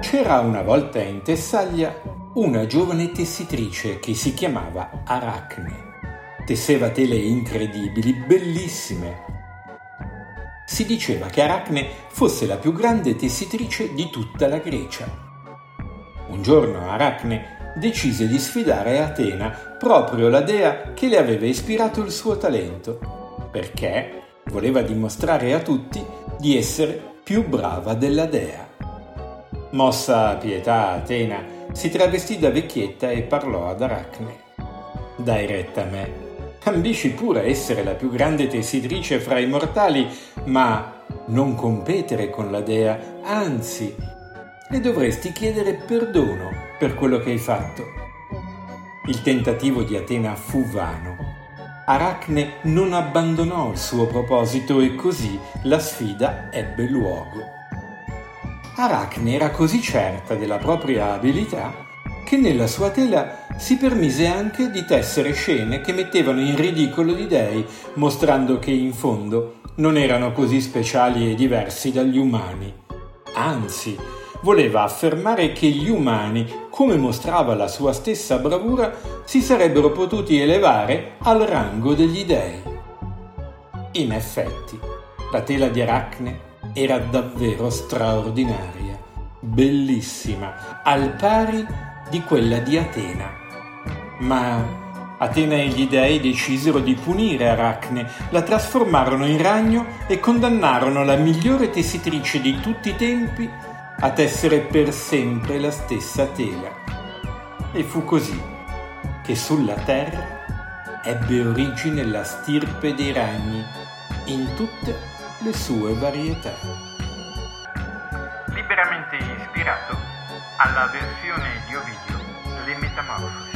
C'era una volta in Tessaglia una giovane tessitrice che si chiamava Aracne. Tesseva tele incredibili, bellissime. Si diceva che Aracne fosse la più grande tessitrice di tutta la Grecia. Un giorno Aracne decise di sfidare Atena, proprio la dea che le aveva ispirato il suo talento, perché voleva dimostrare a tutti di essere più brava della dea. Mossa a pietà Atena si travestì da vecchietta e parlò ad Aracne. Dai retta a me. Ambisci pure a essere la più grande tessitrice fra i mortali, ma non competere con la dea, anzi, le dovresti chiedere perdono per quello che hai fatto. Il tentativo di Atena fu vano. Aracne non abbandonò il suo proposito e così la sfida ebbe luogo. Aracne era così certa della propria abilità che nella sua tela si permise anche di tessere scene che mettevano in ridicolo gli dei, mostrando che in fondo non erano così speciali e diversi dagli umani. Anzi, voleva affermare che gli umani, come mostrava la sua stessa bravura, si sarebbero potuti elevare al rango degli dei. In effetti, la tela di Aracne era davvero straordinaria, bellissima, al pari di quella di Atena. Ma Atena e gli dei decisero di punire Aracne, la trasformarono in ragno e condannarono la migliore tessitrice di tutti i tempi a tessere per sempre la stessa tela. E fu così che sulla terra ebbe origine la stirpe dei ragni in tutte le sue varietà. Liberamente ispirato alla versione di Ovidio Le Metamorfosi.